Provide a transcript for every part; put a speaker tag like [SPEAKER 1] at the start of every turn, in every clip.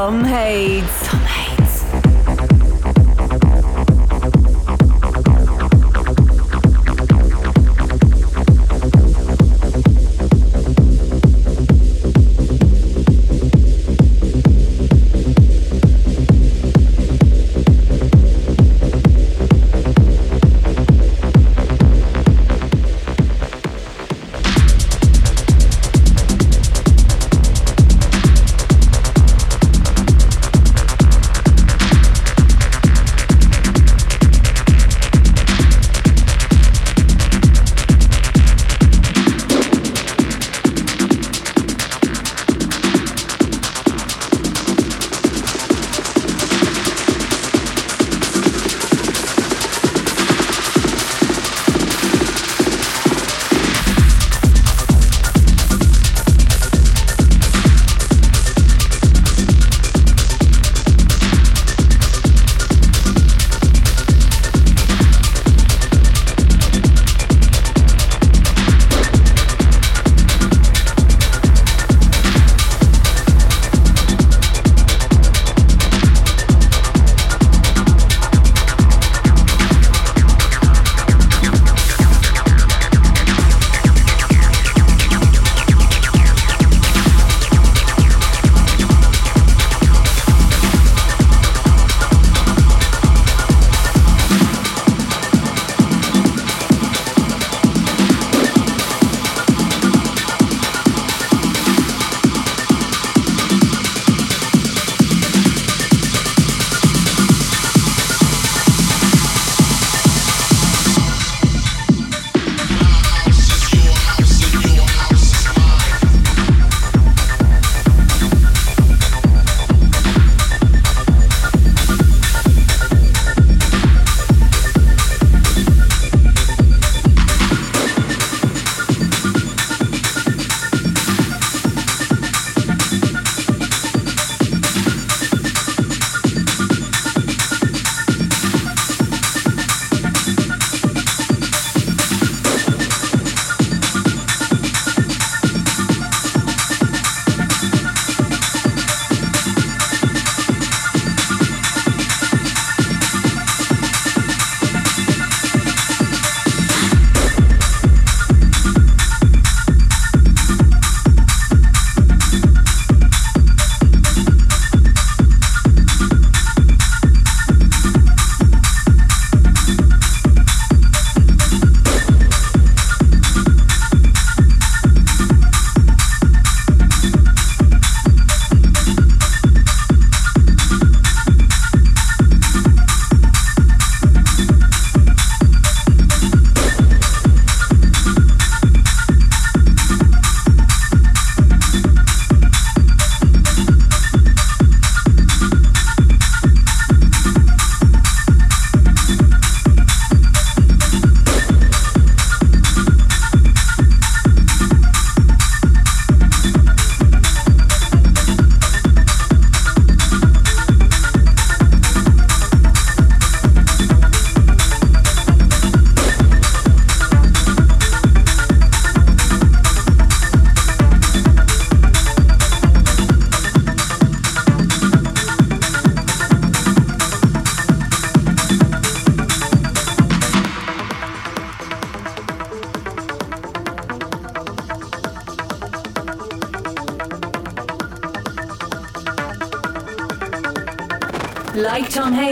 [SPEAKER 1] Tom Hades.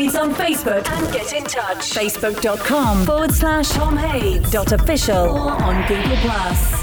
[SPEAKER 1] Hades on Facebook and get in touch. Facebook.com forward slash Tom Hades dot official or on Google Plus.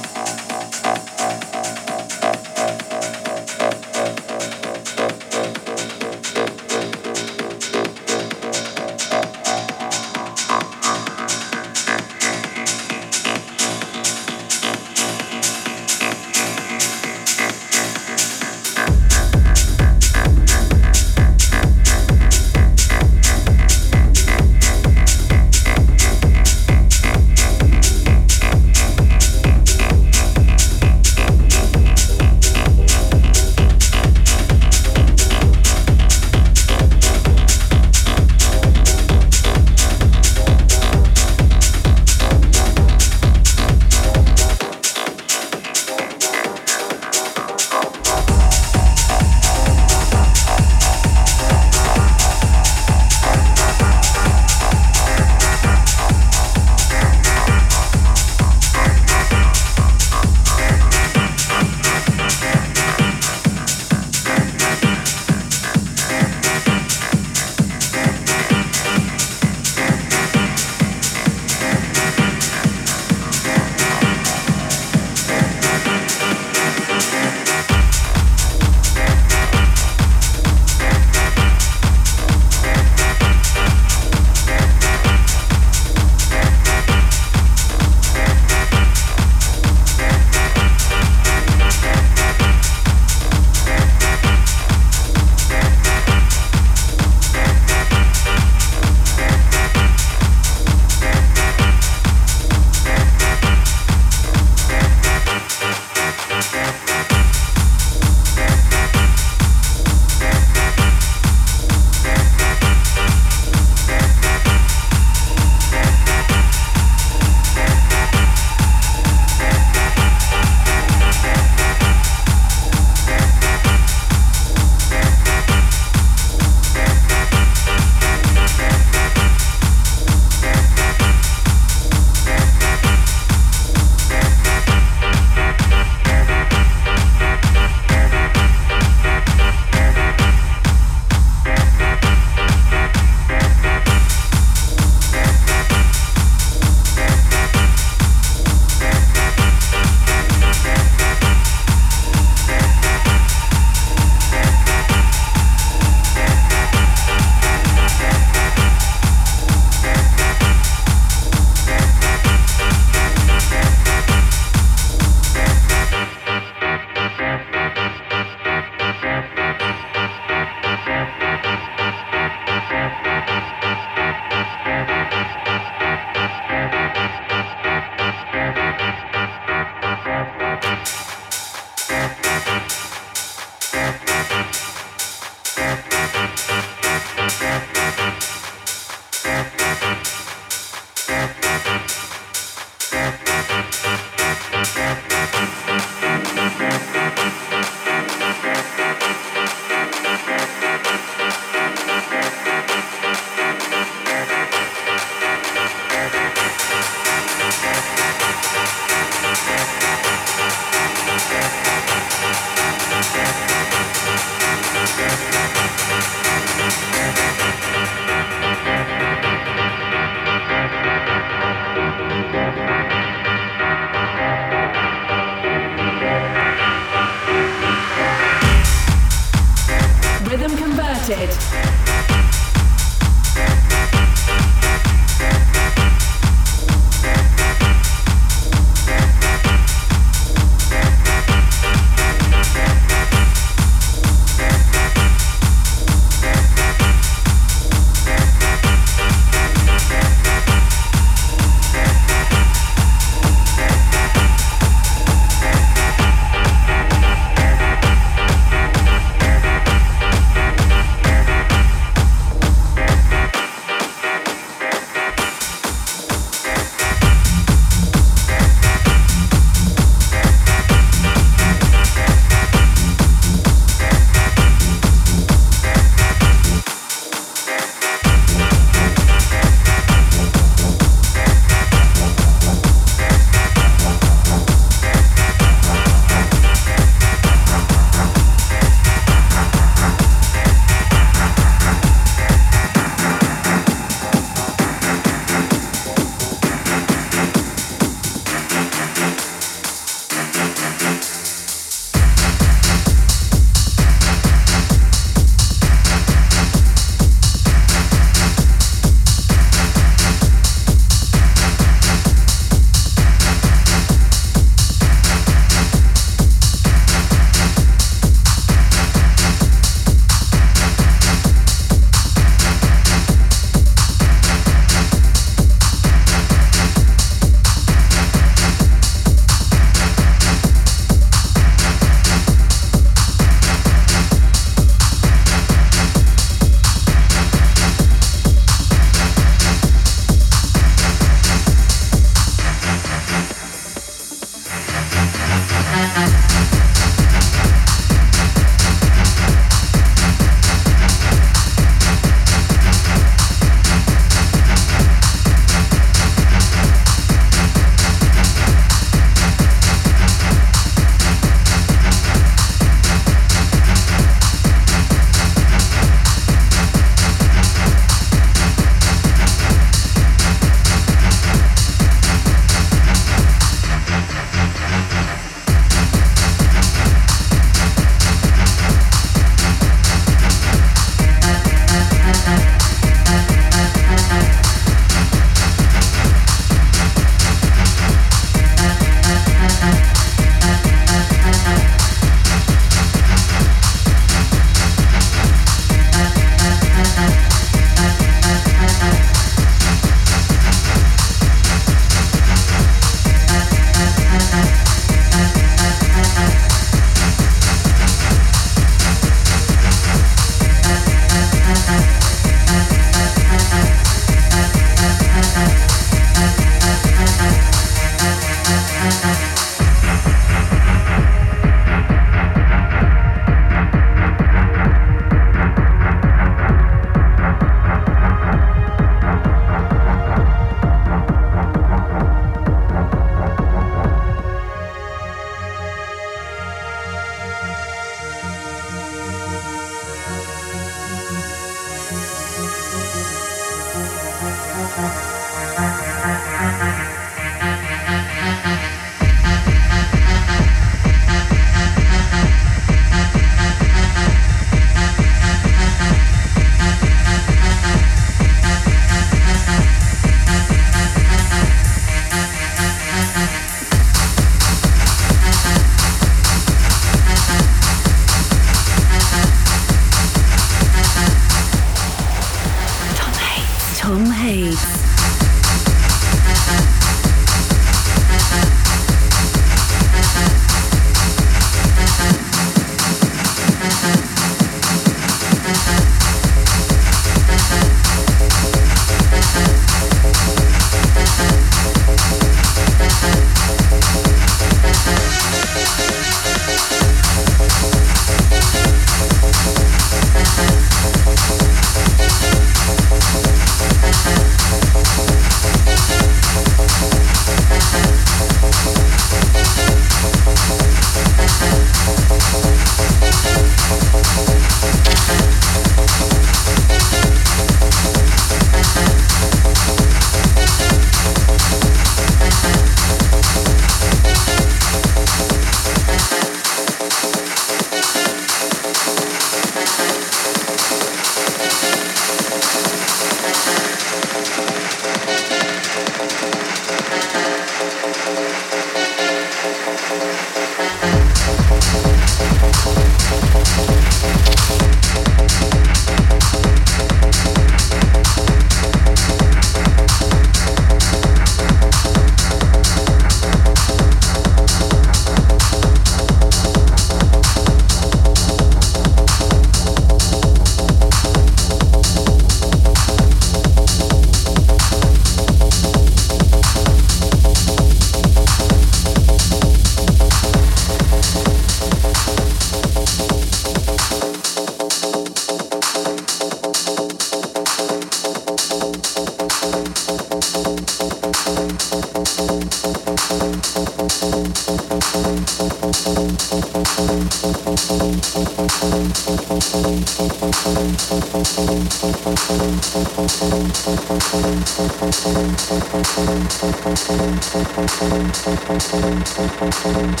[SPEAKER 1] Thank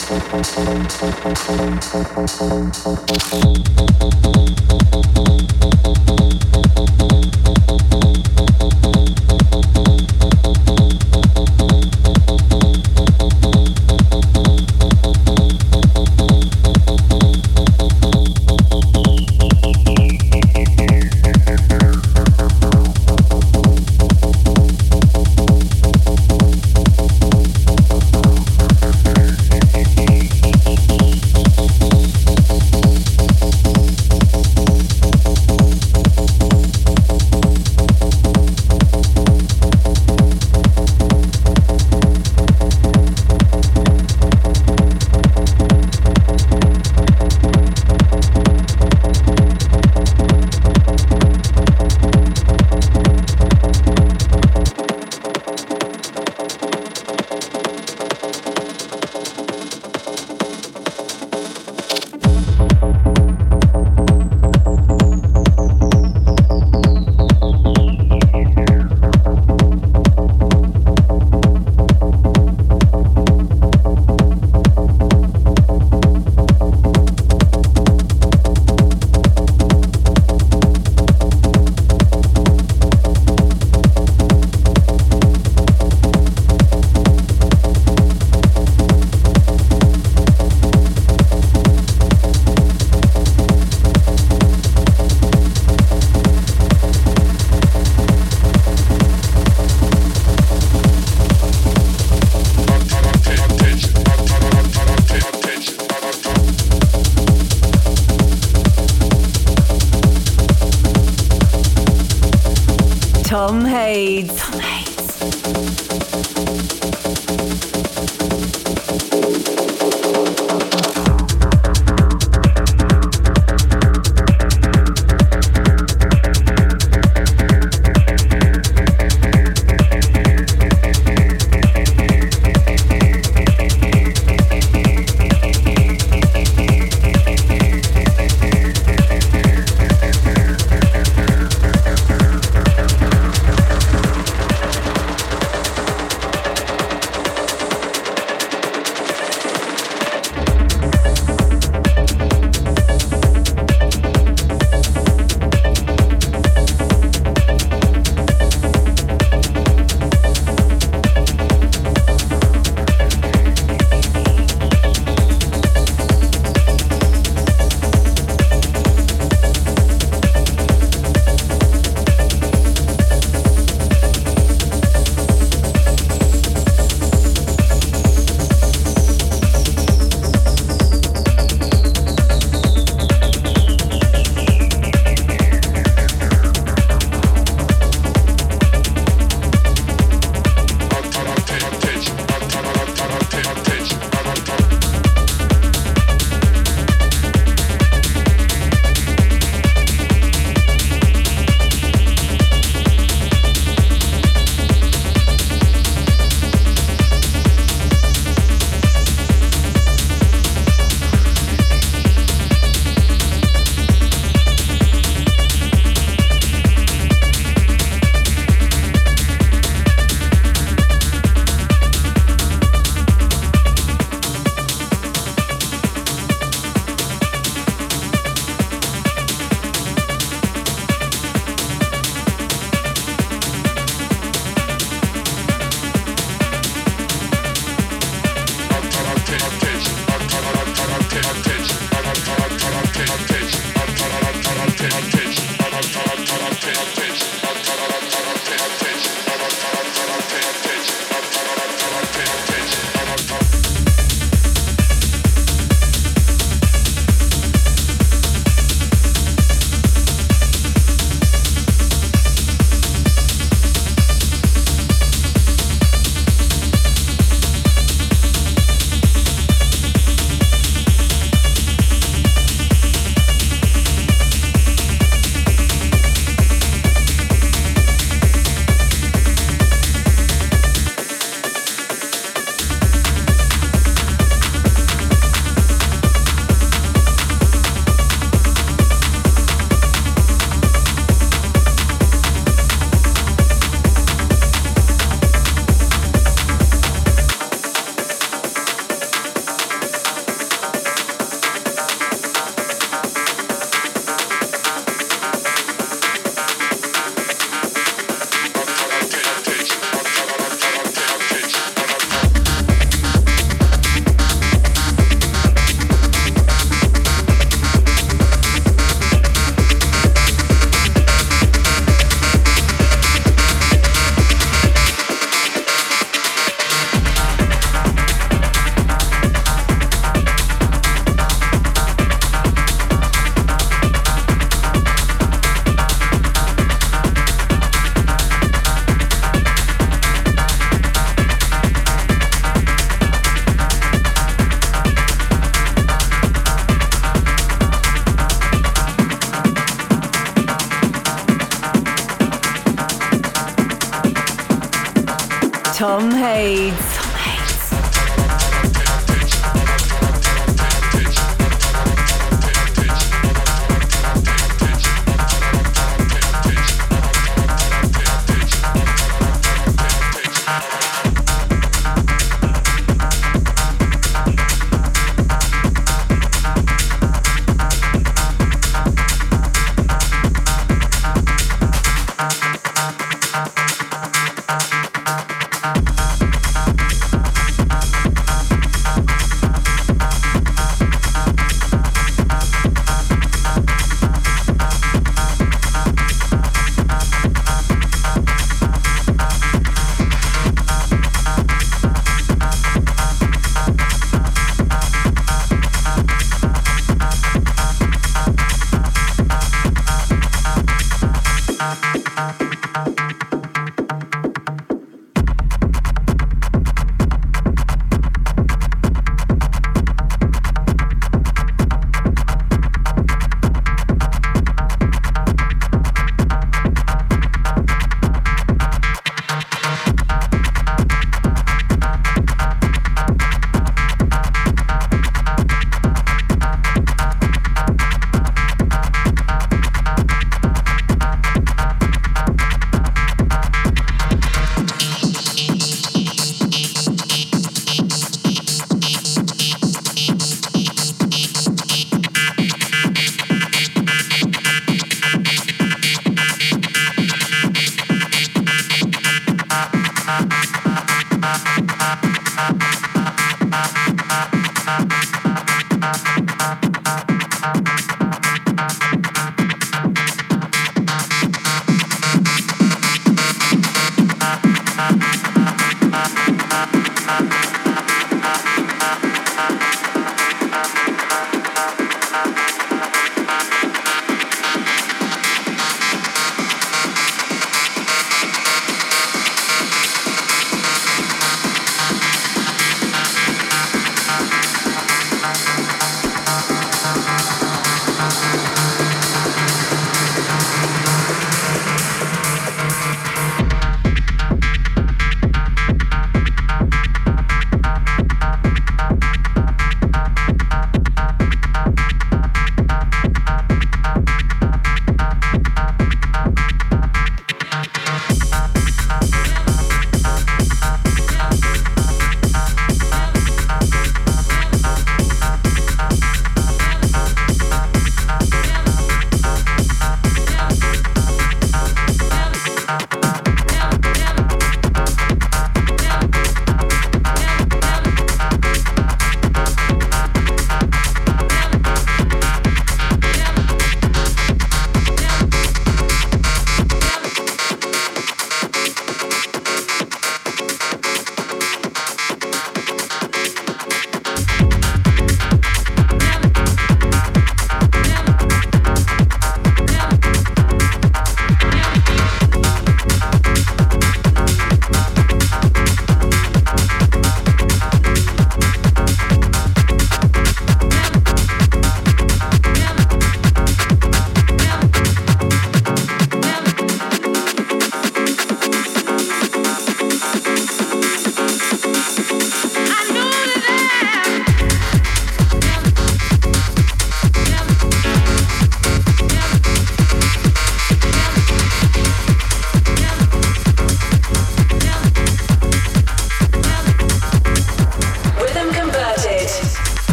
[SPEAKER 1] you.